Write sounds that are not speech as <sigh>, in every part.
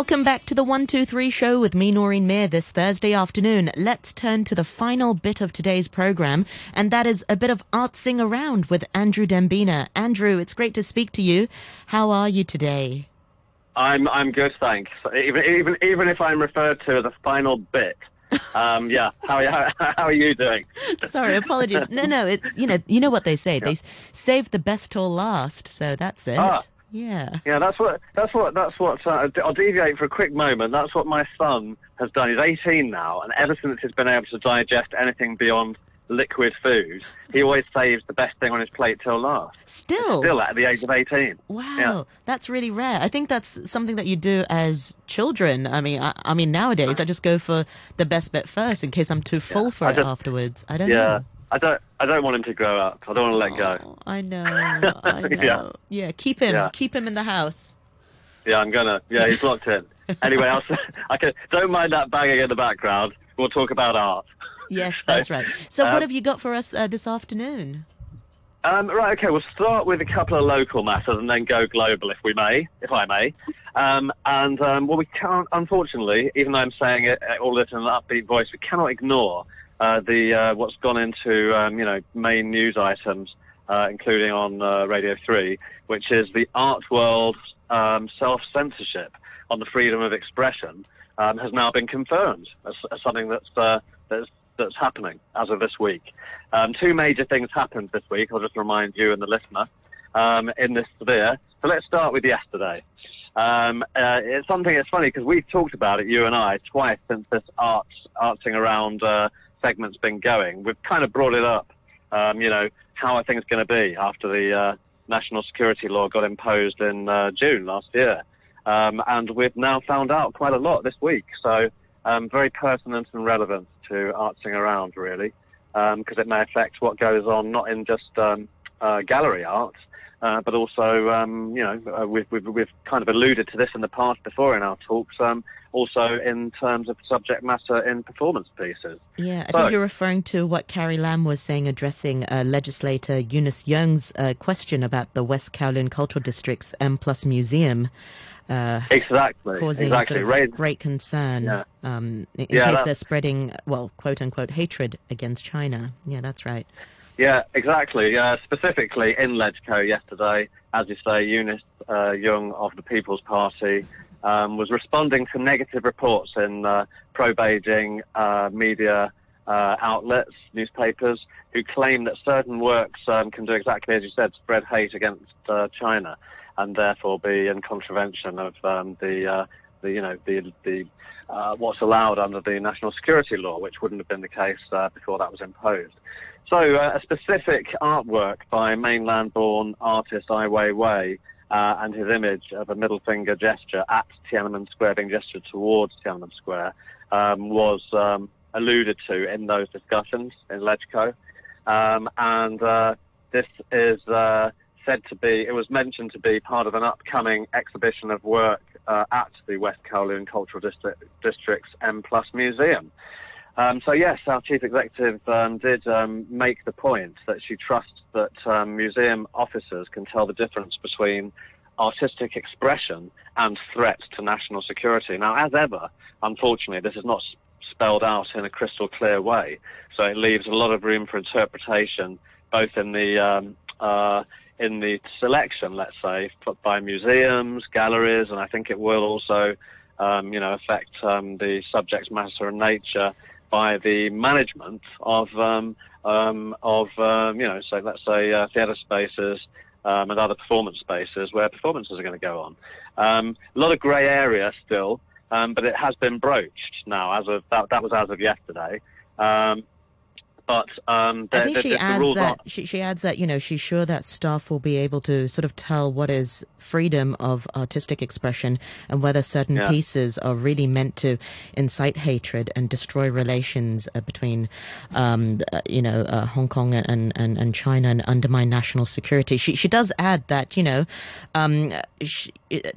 Welcome back to the 123 show with me, Noreen Mir, this Thursday afternoon. Let's turn to the final bit of today's program, and that is a bit of artsing around with Andrew Dembina. Andrew, it's great to speak to you. How are you today? I'm I'm good, thanks. Even even even if I'm referred to as a final bit. Um, yeah, how, how, how are you doing? <laughs> Sorry, apologies. No, no, it's you know you know what they say. <laughs> Yeah. They save the best till last, so that's it. Ah, yeah. Yeah, that's what that's what that's what. Uh, I'll deviate for a quick moment. That's what my son has done. He's 18 now, and ever since he's been able to digest anything beyond liquid food, he always saves the best thing on his plate till last. Still, still at the age of 18. Wow, yeah. that's really rare. I think that's something that you do as children. I mean, I, I mean nowadays I just go for the best bit first in case I'm too full yeah, for I it afterwards. I don't yeah. know. I don't. I don't want him to grow up. I don't want to let go. Oh, I know. <laughs> I know. yeah. yeah. Keep him. Yeah. Keep him in the house. Yeah, I'm gonna. Yeah, he's locked in. <laughs> anyway, I'll, I can. Don't mind that banging in the background. We'll talk about art. Yes, <laughs> that's right. So, um, what have you got for us uh, this afternoon? Um, right. Okay. We'll start with a couple of local matters and then go global, if we may, if I may. Um, and um, well, we can't. Unfortunately, even though I'm saying it, all this in an upbeat voice, we cannot ignore uh, the uh, what's gone into um, you know main news items, uh, including on uh, Radio Three, which is the art world um, self censorship on the freedom of expression um, has now been confirmed as, as something that's uh, that's that's happening as of this week. Um, two major things happened this week. I'll just remind you and the listener um, in this sphere. So let's start with yesterday. Um, uh, it's something. It's funny because we've talked about it, you and I, twice since this arts artsing around uh, segment's been going. We've kind of brought it up, um, you know, how are things going to be after the uh, national security law got imposed in uh, June last year. Um, and we've now found out quite a lot this week. So um, very pertinent and relevant to artsing around, really, because um, it may affect what goes on not in just um, uh, gallery art, uh, but also, um, you know, uh, we've, we've, we've, kind of alluded to this in the past before in our talks, um, also in terms of subject matter in performance pieces. Yeah, I so, think you're referring to what Carrie Lam was saying addressing uh, legislator Eunice Yung's uh, question about the West Kowloon Cultural District's M Plus Museum. Uh, exactly. Causing exactly. Sort of great concern yeah. um, in, in yeah, case they're spreading, well, quote unquote, hatred against China. Yeah, that's right. Yeah, exactly. Uh, specifically in LegCo yesterday, as you say, Eunice uh, Yung of the People's Party um, was responding to negative reports in uh, pro-Beijing uh, media uh, outlets, newspapers, who claim that certain works um, can do exactly as you said, spread hate against uh, China, and therefore be in contravention of um, the, the, you know, the, the what's allowed under the national security law, which wouldn't have been the case before that was imposed. So, uh, a specific artwork by mainland-born artist Ai Weiwei uh, and his image of a middle finger gesture at Tiananmen Square, being gestured towards Tiananmen Square, um, was um, alluded to in those discussions in LegCo. Um, and uh, this is uh, said to be, it was mentioned to be part of an upcoming exhibition of work uh, at the West Kowloon Cultural District, District's M Plus Museum. Um, so yes, our chief executive um, did um, make the point that she trusts that um, museum officers can tell the difference between artistic expression and threat to national security. Now, as ever, unfortunately, this is not spelled out in a crystal clear way, so it leaves a lot of room for interpretation, both in the um, uh, in the selection, let's say, put by museums, galleries, and I think it will also, um, you know, affect the subject matter and nature by the management of um, um, of um, you know, so let's say uh, theatre spaces um, and other performance spaces where performances are going to go on. Um, a lot of grey area still, um, but it has been broached now as of that. That was as of yesterday. But um, I think she adds that she, she adds that you know she's sure that staff will be able to sort of tell what is freedom of artistic expression and whether certain yeah. pieces are really meant to incite hatred and destroy relations uh, between um, uh, you know uh, Hong Kong and, and, and China and undermine national security. She she does add that you know um, she,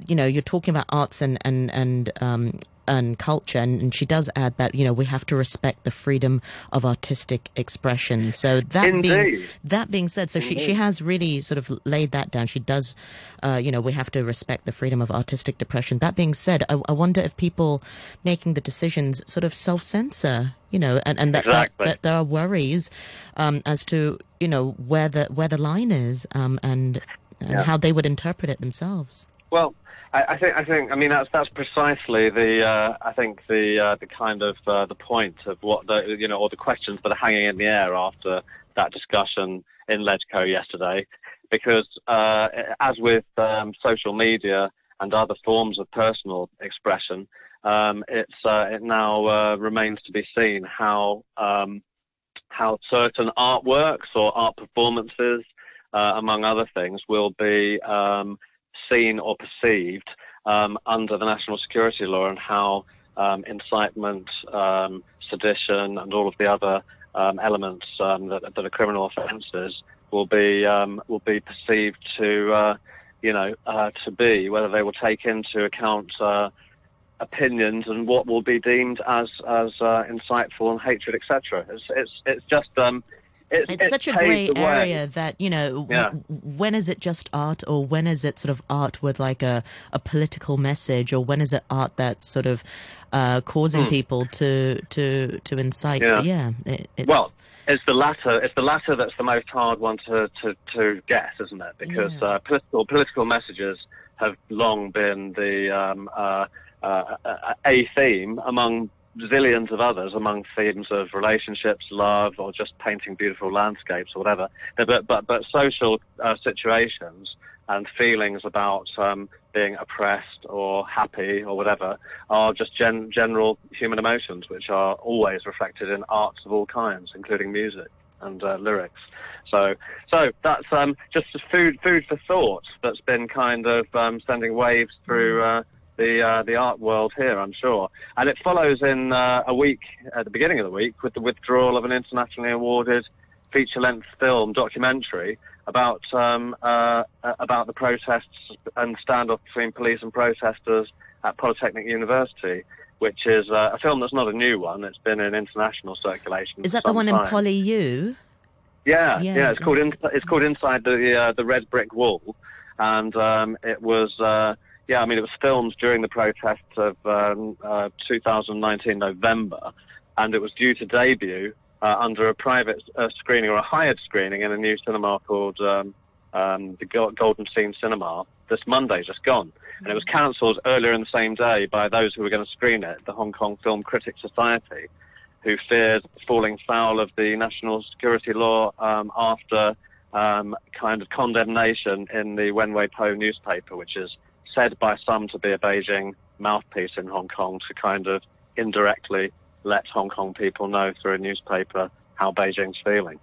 you know you're talking about arts and and and um, and culture. And, and, she does add that you know we have to respect the freedom of artistic expression. So that Indeed. being that being said, so she she has really sort of laid that down. She does, uh, you know, we have to respect the freedom of artistic depression. That being said, I, I wonder if people making the decisions sort of self censor, you know, and, and that, exactly. that, that, there are worries um, as to you know where the where the line is um, and and yeah. how they would interpret it themselves. Well, I, I, think I think I mean that's that's precisely the uh, I think the uh, the kind of uh, the point of what the you know or the questions that are hanging in the air after that discussion in LegCo yesterday, because uh, as with um, social media and other forms of personal expression, um, it's uh, it now uh, remains to be seen how um, how certain artworks or art performances, among other things, will be um, seen or perceived um, under the national security law and how um, incitement, um, sedition, and all of the other um, elements um, that, that, are criminal offences will be will be perceived to, uh, you know, uh, to be whether they will take into account. Uh, opinions and what will be deemed as as uh, insightful and hatred, etc. It's it's it's just it's, it's such a grey area that you know yeah. w- when is it just art or when is it sort of art with like a, a political message or when is it art that's sort of uh, causing mm. people to to to incite yeah, yeah it, it's... well it's the latter it's the latter that's the most hard one to to, to guess isn't it because yeah. uh, political political messages have long been the um, uh, uh a theme among zillions of others among themes of relationships, love, or just painting beautiful landscapes or whatever. But but but social uh, situations and feelings about um, being oppressed or happy or whatever are just gen- general human emotions, which are always reflected in arts of all kinds, including music and uh, lyrics. So, so that's um, just food, food for thought. That's been kind of um, sending waves through uh, the uh, the art world here, I'm sure. And it follows in uh, a week at the beginning of the week with the withdrawal of an internationally awarded feature-length film documentary about um, uh, about the protests and standoff between police and protesters at Polytechnic University. Which is uh, a film that's not a new one. It's been in international circulation. Is that the one time. in Poly U? Yeah, yeah, yeah. It's called in, it's called Inside the uh, the Red Brick Wall, and um, it was uh, yeah, I mean, it was filmed during the protests of um, uh, 2019 November, and it was due to debut uh, under a private uh, screening or a hired screening in a new cinema called um, um, the Golden Scene Cinema this Monday, just gone. And it was cancelled earlier in the same day by those who were going to screen it, the Hong Kong Film Critics Society, who feared falling foul of the national security law um, after um, kind of condemnation in the Wen Wei Po newspaper, which is said by some to be a Beijing mouthpiece in Hong Kong to kind of indirectly let Hong Kong people know through a newspaper how Beijing's feeling.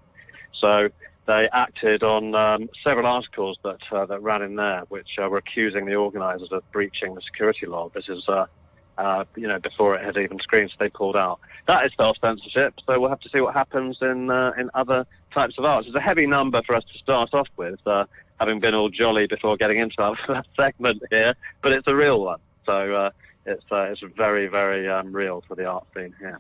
So they acted on um, several articles that uh, that ran in there, which uh, were accusing the organisers of breaching the security law. This is, uh, uh, you know, before it had even screened, so they pulled out. That is self censorship. So we'll have to see what happens in uh, in other types of arts. It's a heavy number for us to start off with. Having been all jolly before getting into first <laughs> segment here, but it's a real one. So uh, it's uh, it's very very um, real for the art scene here.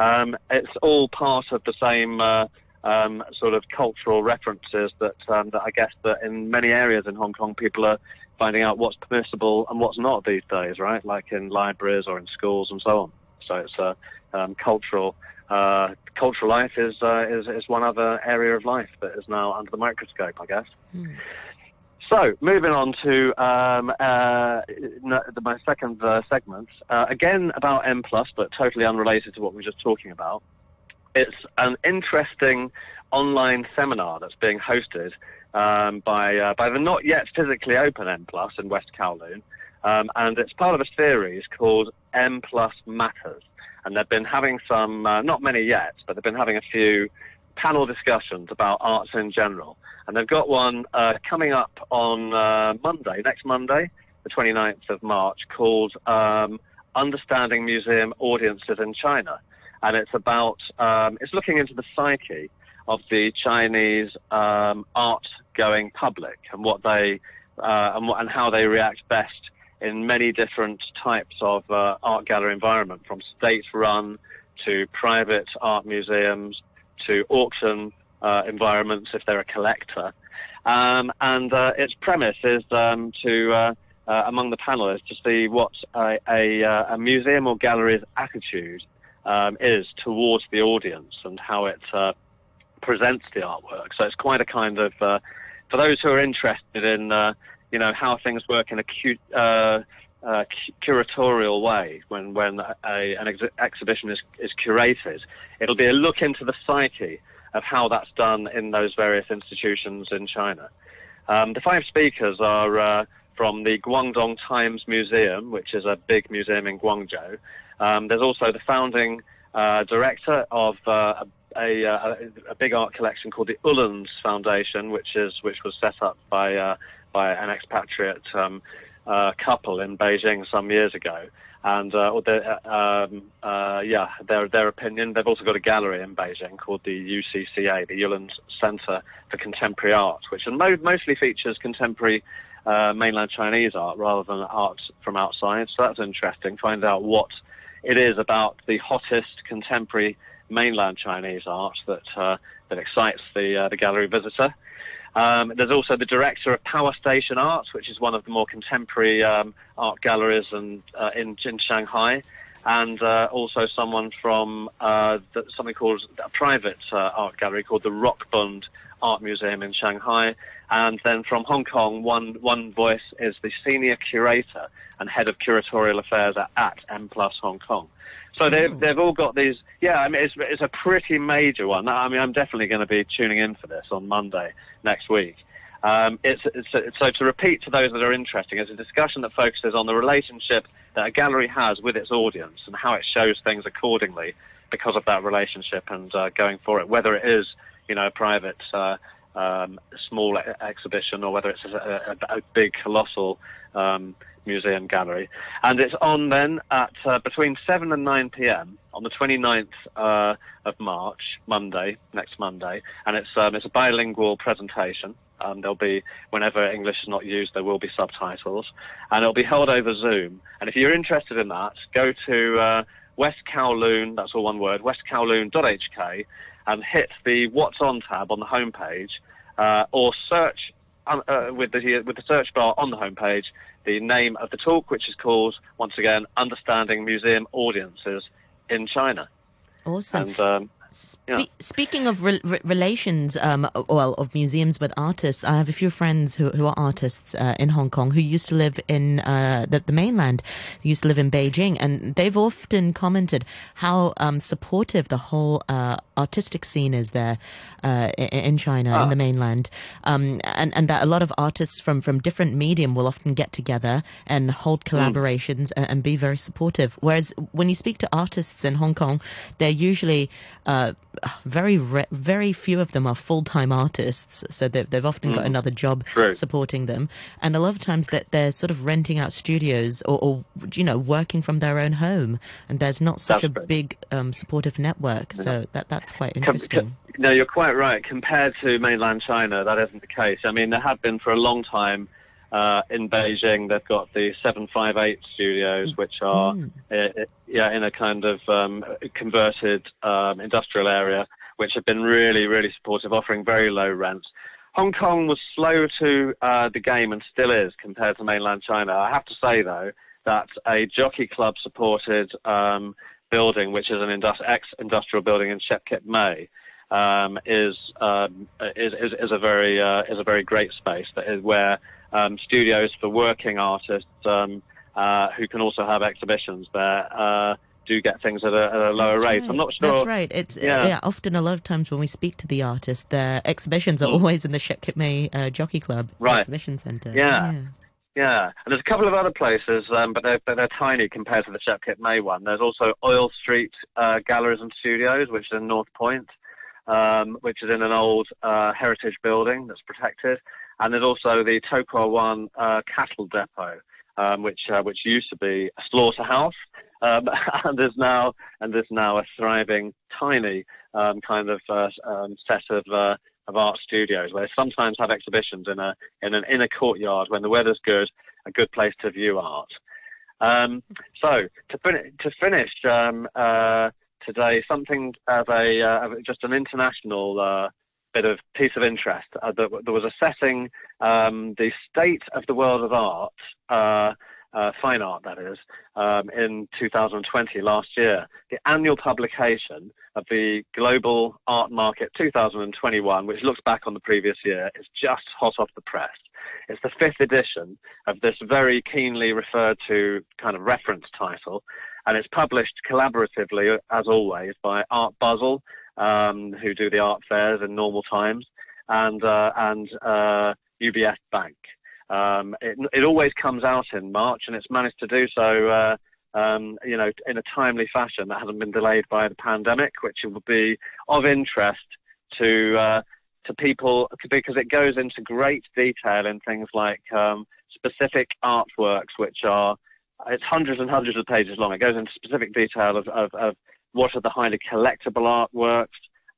Um, it's all part of the same uh, um, sort of cultural references that um, that I guess that in many areas in Hong Kong people are finding out what's permissible and what's not these days, right? Like in libraries or in schools and so on. So it's a um, cultural uh, cultural life is, uh, is is one other area of life that is now under the microscope, I guess. Mm. So, moving on to um, uh, my second uh, segment, uh, again about M+, but totally unrelated to what we were just talking about. It's an interesting online seminar that's being hosted um, by, uh, by the not yet physically open M+, in West Kowloon, um, and it's part of a series called M Matters and they've been having some, uh, not many yet, but they've been having a few panel discussions about arts in general. And they've got one uh, coming up on uh, Monday, next Monday, the 29th of March, called um, Understanding Museum Audiences in China. And it's about, um, it's looking into the psyche of the Chinese um, art going public and what they, uh, and, what, and how they react best in many different types of uh, art gallery environment, from state-run to private art museums to auction uh, environments if they're a collector. Um, and uh, its premise is um, to, uh, uh, among the panelists, to see what a, a, uh, a museum or gallery's attitude um, is towards the audience and how it presents the artwork. So it's quite a kind of, for those who are interested in you know how things work in a cu- uh, uh, curatorial way when when a, an ex- exhibition is, is curated. It'll be a look into the psyche of how that's done in those various institutions in China. Um, the five speakers are uh, from the Guangdong Times Museum, which is a big museum in Guangzhou. Um, there's also the founding uh, director of uh, a, a, a, big art collection called the Ullens Foundation, which is which was set up by uh, by an expatriate um, uh, couple in Beijing some years ago. And uh, um, uh, yeah, their their opinion. They've also got a gallery in Beijing called the UCCA, the Ullens Center for Contemporary Art, which mo- mostly features contemporary uh, mainland Chinese art rather than art from outside. So that's interesting. Find out what it is about the hottest contemporary mainland Chinese art that uh, that excites the uh, the gallery visitor. Um, there's also the director of Power Station Arts, which is one of the more contemporary um, art galleries and, uh, in, in Shanghai, and uh, also someone from uh, the, something called a private uh, art gallery called the Rock Rockbund Art Museum in Shanghai. And then from Hong Kong, one, one voice is the senior curator and head of curatorial affairs at, at M Plus Hong Kong. So they've, they've all got these. Yeah, I mean, it's, it's a pretty major one. I mean, I'm definitely going to be tuning in for this on Monday next week. Um, it's, it's, so to repeat to those that are interested, it's a discussion that focuses on the relationship that a gallery has with its audience and how it shows things accordingly because of that relationship and uh, going for it, whether it is, you know, a private, uh, um, small exhibition or whether it's a, a, a big, colossal um, Museum Gallery. And it's on then at uh, between 7 and 9 p.m. on the 29th uh, of March, Monday, next Monday. And it's, um, it's a bilingual presentation. Um, there'll be, whenever English is not used, there will be subtitles. And it'll be held over Zoom. And if you're interested in that, go to uh, West Kowloon, that's all one word, westkowloon.hk, and hit the What's On tab on the homepage, uh, or search uh, uh, with the with the search bar on the homepage the name of the talk, which is called once again "Understanding Museum Audiences in China." Awesome. And, um, yeah. speaking of re- re- relations, um, well, of museums with artists, I have a few friends who, who are artists uh, in Hong Kong who used to live in uh, the, the, mainland, used to live in Beijing, and they've often commented how um, supportive the whole uh, artistic scene is there uh, in China, ah. in the mainland, um, and and that a lot of artists from from different medium will often get together and hold hmm. collaborations mm. and, and, be very supportive. Whereas when you speak to artists in Hong Kong, they're usually uh, very re- very few of them are full time artists, so they've, they've often mm. got another job True. supporting them, and a lot of times that they're sort of renting out studios or, or, you know working from their own home, and there's not such that's a big um, supportive network. So that that's quite interesting. no, you're quite right. Compared to mainland China, that isn't the case. I mean, there have been for a long time. Uh, in Beijing, they've got the 758 studios, which are mm. uh, yeah in a kind of um, converted um, industrial area, which have been really, really supportive, offering very low rents. Hong Kong was slow to uh, the game and still is compared to mainland China. I have to say though that a jockey club supported um, building, which is an industri- ex-industrial building in Shek Kip Mei, um, is, um, is, is, is a very uh, is a very great space that is where um, studios for working artists um, uh, who can also have exhibitions there. Uh, do get things at a, at a lower That's rate. Right. I'm not sure. That's right. It's uh, yeah. yeah. Often, a lot of times when we speak to the artists, their exhibitions are mm. always in the Shek Kip uh, Jockey Club right. exhibition centre. Yeah. yeah. Yeah, and there's a couple of other places, um, but they're, they're tiny compared to the Shek Kip Mei one. There's also Oil Street uh, Galleries and Studios, which is in North Point um, which is in an old uh, heritage building that's protected. And there's also the To Kwa Wan uh, cattle depot, um, which uh, which used to be a slaughterhouse, um, <laughs> and is now and is now a thriving, tiny um, kind of uh, um, set of uh, of art studios where they sometimes have exhibitions in a in an inner courtyard when the weather's good a good place to view art. Um, so to, fin- to finish um, uh, today, something of a uh, just an international bit of piece of interest. Uh, there, there, was assessing um, the state of the world of art, uh, uh, fine art that is, um, in 2020 last year. The annual publication of the Global Art Market 2021, which looks back on the previous year, is just hot off the press. It's the fifth edition of this very keenly referred to kind of reference title, and it's published collaboratively, as always, by Art Basel, um, who do the art fairs in normal times, and uh, and uh, UBS Bank. Um, it, it, always comes out in March, and it's managed to do so, uh, um, you know, in a timely fashion that hasn't been delayed by the pandemic, which will be of interest to uh, to people because it goes into great detail in things like um, specific artworks, which are it's hundreds and hundreds of pages long. It goes into specific detail of, of, of what are the highly collectible artworks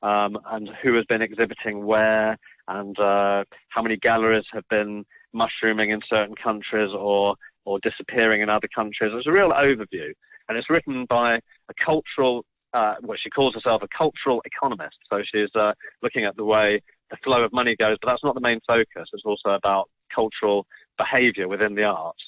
um, and who has been exhibiting where and uh, how many galleries have been mushrooming in certain countries or or disappearing in other countries. It's a real overview, and it's written by a cultural. Uh, well, she calls herself a cultural economist, so she's uh, looking at the way the flow of money goes, but that's not the main focus. It's also about cultural behaviour within the arts.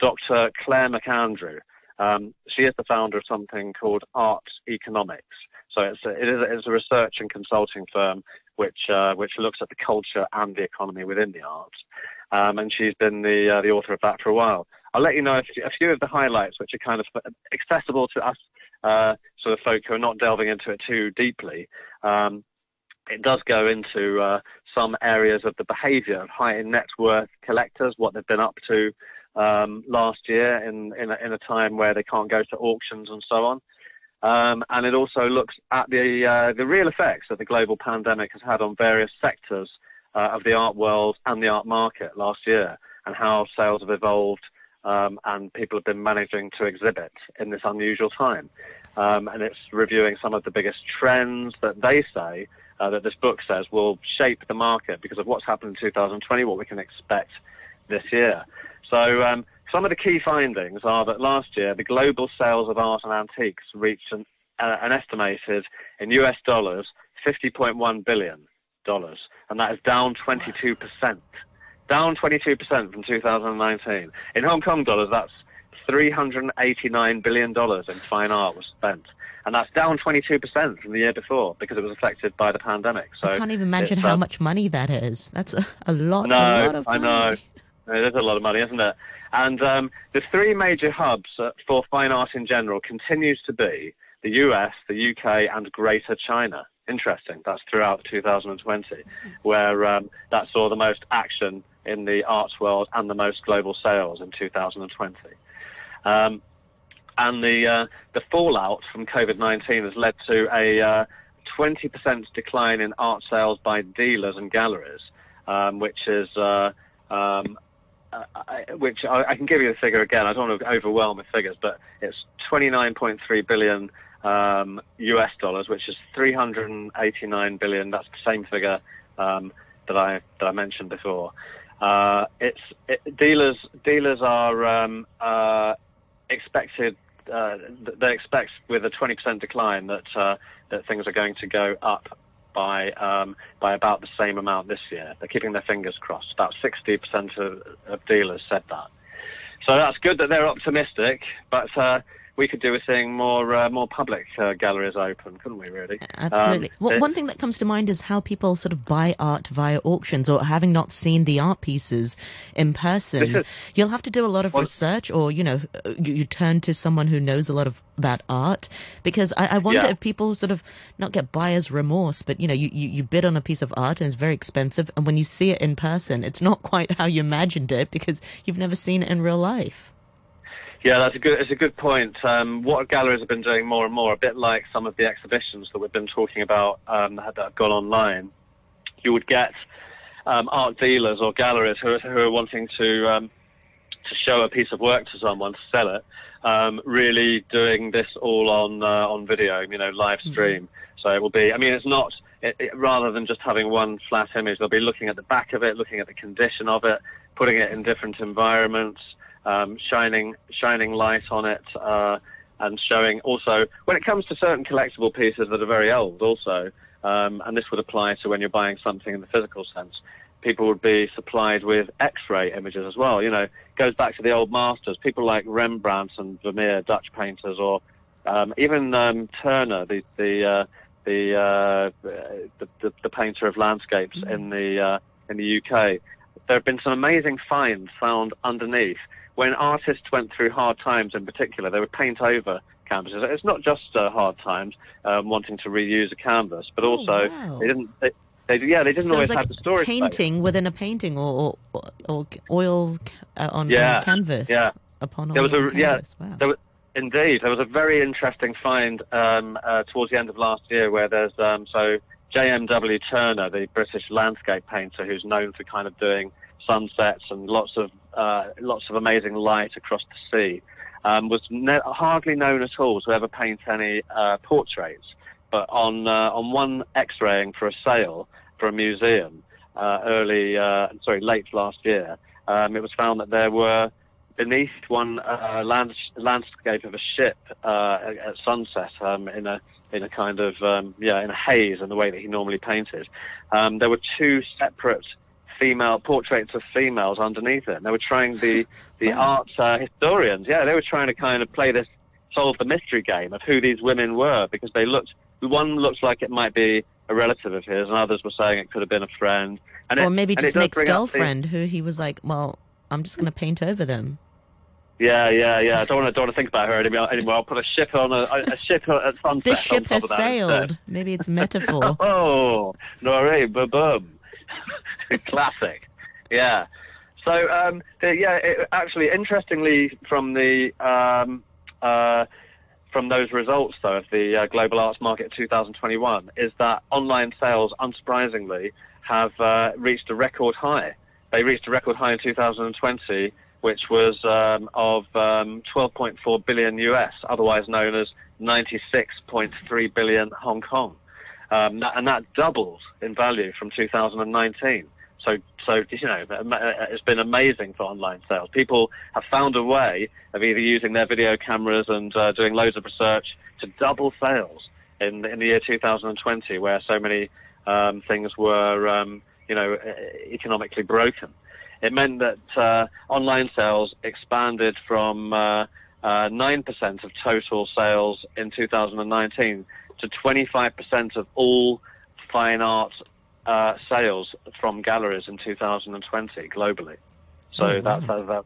Dr. Clare McAndrew, um, she is the founder of something called Art Economics. So it's a, it is a, it's a research and consulting firm which uh, which looks at the culture and the economy within the arts. Um, and she's been the uh, the author of that for a while. I'll let you know a few, a few of the highlights which are kind of accessible to us uh, sort of folk who are not delving into it too deeply. Um, it does go into uh, some areas of the behaviour of high net worth collectors, what they've been up to um, last year in, in a, in, a, time where they can't go to auctions and so on. Um, and it also looks at the, uh, the real effects that the global pandemic has had on various sectors uh, of the art world and the art market last year and how sales have evolved um, and people have been managing to exhibit in this unusual time. Um, and it's reviewing some of the biggest trends that they say, uh, that this book says, will shape the market because of what's happened in 2020, what we can expect this year. So um, some of the key findings are that last year the global sales of art and antiques reached an, uh, an estimated in US dollars 50.1 billion dollars, and that is down 22 percent, down 22 percent from 2019. In Hong Kong dollars, that's 389 billion dollars in fine art was spent and that's down 22% from the year before because it was affected by the pandemic. So I can't even imagine how um, much money that is. That's a, a lot. No, a lot of money. I know. It is a lot of money, isn't it? And um, the three major hubs uh, for fine art in general continues to be the US, the UK, and Greater China. Interesting. That's throughout 2020, where um, that saw the most action in the arts world and the most global sales in 2020. Um, and the uh, the fallout from COVID-19 has led to a uh, 20% decline in art sales by dealers and galleries, um, which is uh, um, uh, I, which I, I, can give you the figure again. I don't want to overwhelm with figures, but it's 29.3 billion um, US dollars, which is 389 billion. That's the same figure um, that I that I mentioned before. Uh, it's it, dealers dealers are um, uh, expected. Uh, they expect with a 20% decline that uh, that things are going to go up by um, by about the same amount this year. They're keeping their fingers crossed. About 60% of, of dealers said that. So that's good that they're optimistic, but uh, we could do with seeing more uh, more public uh, galleries open, couldn't we? Really? Absolutely. Um, well, one thing that comes to mind is how people sort of buy art via auctions, or having not seen the art pieces in person. Is, you'll have to do a lot of well, research, or you know, you, you, turn to someone who knows a lot of about art. Because I, I wonder yeah. if people sort of not get buyer's remorse, but you know, you, you you bid on a piece of art and it's very expensive, and when you see it in person, it's not <laughs> quite how you imagined it because you've never seen it in real life. Yeah, that's a good. It's a good point. Um, what galleries have been doing more and more, a bit like some of the exhibitions that we've been talking about um, that have gone online. You would get um, art dealers or galleries who are, who are wanting to um, to show a piece of work to someone to sell it. Um, really doing this all on uh, on video, you know, live mm-hmm. stream. Mm-hmm. So it will be. I mean, it's not. It, it, rather than just having one flat image, they'll be looking at the back of it, looking at the condition of it, putting it in different environments um, shining shining light on it. Uh, and showing also when it comes to certain collectible pieces that are very old also um, and this would apply to when you're buying something in the physical sense people would be supplied with X-ray images as well. You know, goes back to the old masters, people like Rembrandt and Vermeer, Dutch painters, or um, even um, Turner, the the uh, the, uh, the, the, the painter of landscapes mm. in the uh, in the UK. There have been some amazing finds found underneath. When artists went through hard times, in particular, they would paint over canvases. It's not just uh, hard times um, wanting to reuse a canvas, but oh, also wow. they didn't. They, they, yeah, they didn't always like have the story. Painting space. within a painting, or or, or oil uh, on, yeah, on, canvas. Yeah, upon there was a canvas. yeah. Wow. There was, indeed, there was a very interesting find um, uh, towards the end of last year where there's um, so J.M.W. Turner, the British landscape painter, who's known for kind of doing sunsets and lots of uh, lots of amazing light across the sea, um, was ne- hardly known at all to ever paint any uh, portraits. But on uh, on one X-raying for a sale, for a museum uh, early, sorry, late last year, um, it was found that there were beneath one land, landscape of a ship at sunset um, in a in a kind of um, yeah in a haze in the way that he normally painted. Um, there were two separate female portraits of females underneath it. And they were trying the the <laughs> oh. art uh, historians, yeah, they were trying to kind of play this solve the mystery game of who these women were because they looked one looked like it might be a relative of his, and others were saying it could have been a friend. And or it, maybe just Nick's girlfriend, the... who he was like, "Well, I'm just going to paint over them." Yeah, yeah, yeah. I don't want to, don't want to think about her anymore. anymore. I'll put a ship on a, a ship at sunset. This ship has sailed. Maybe it's metaphor. <laughs> oh, Nori, boom. <laughs> Classic. Yeah. So, um, the, yeah, it, actually, interestingly, from the um, uh, from those results, though, of the uh, Global Arts Market 2021, is that online sales, unsurprisingly, have uh, reached a record high. They reached a record high in 2020, which was um, of um, 12.4 billion US, otherwise known as 96.3 billion Hong Kong. Um, and that doubled in value from 2019. So, so you know, it's been amazing for online sales. People have found a way of either using their video cameras and uh, doing loads of research to double sales in in the year 2020, where so many um, things were, um, you know, economically broken. It meant that uh, online sales expanded from uh, uh, 9% of total sales in 2019 to 25% of all fine art uh, sales from galleries in 2020 globally. So oh, that's wow. that,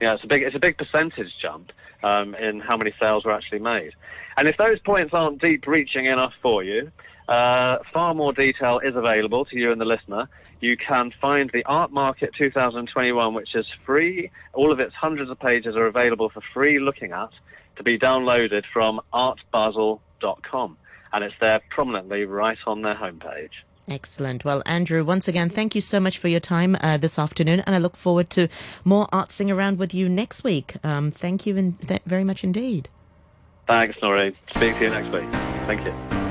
yeah, it's a big it's a big percentage jump um, in how many sales were actually made. And if those points aren't deep reaching enough for you, uh, far more detail is available to you and the listener. You can find the Art Market 2021, which is free. All of its hundreds of pages are available for free looking at to be downloaded from artbasel.com. And it's there prominently right on their homepage. Excellent. Well, Andrew, once again, thank you so much for your time uh, this afternoon, and I look forward to more Artsing Around with you next week. Um, thank you in- th- very much indeed. Thanks, Nori. Speak to you next week. Thank you.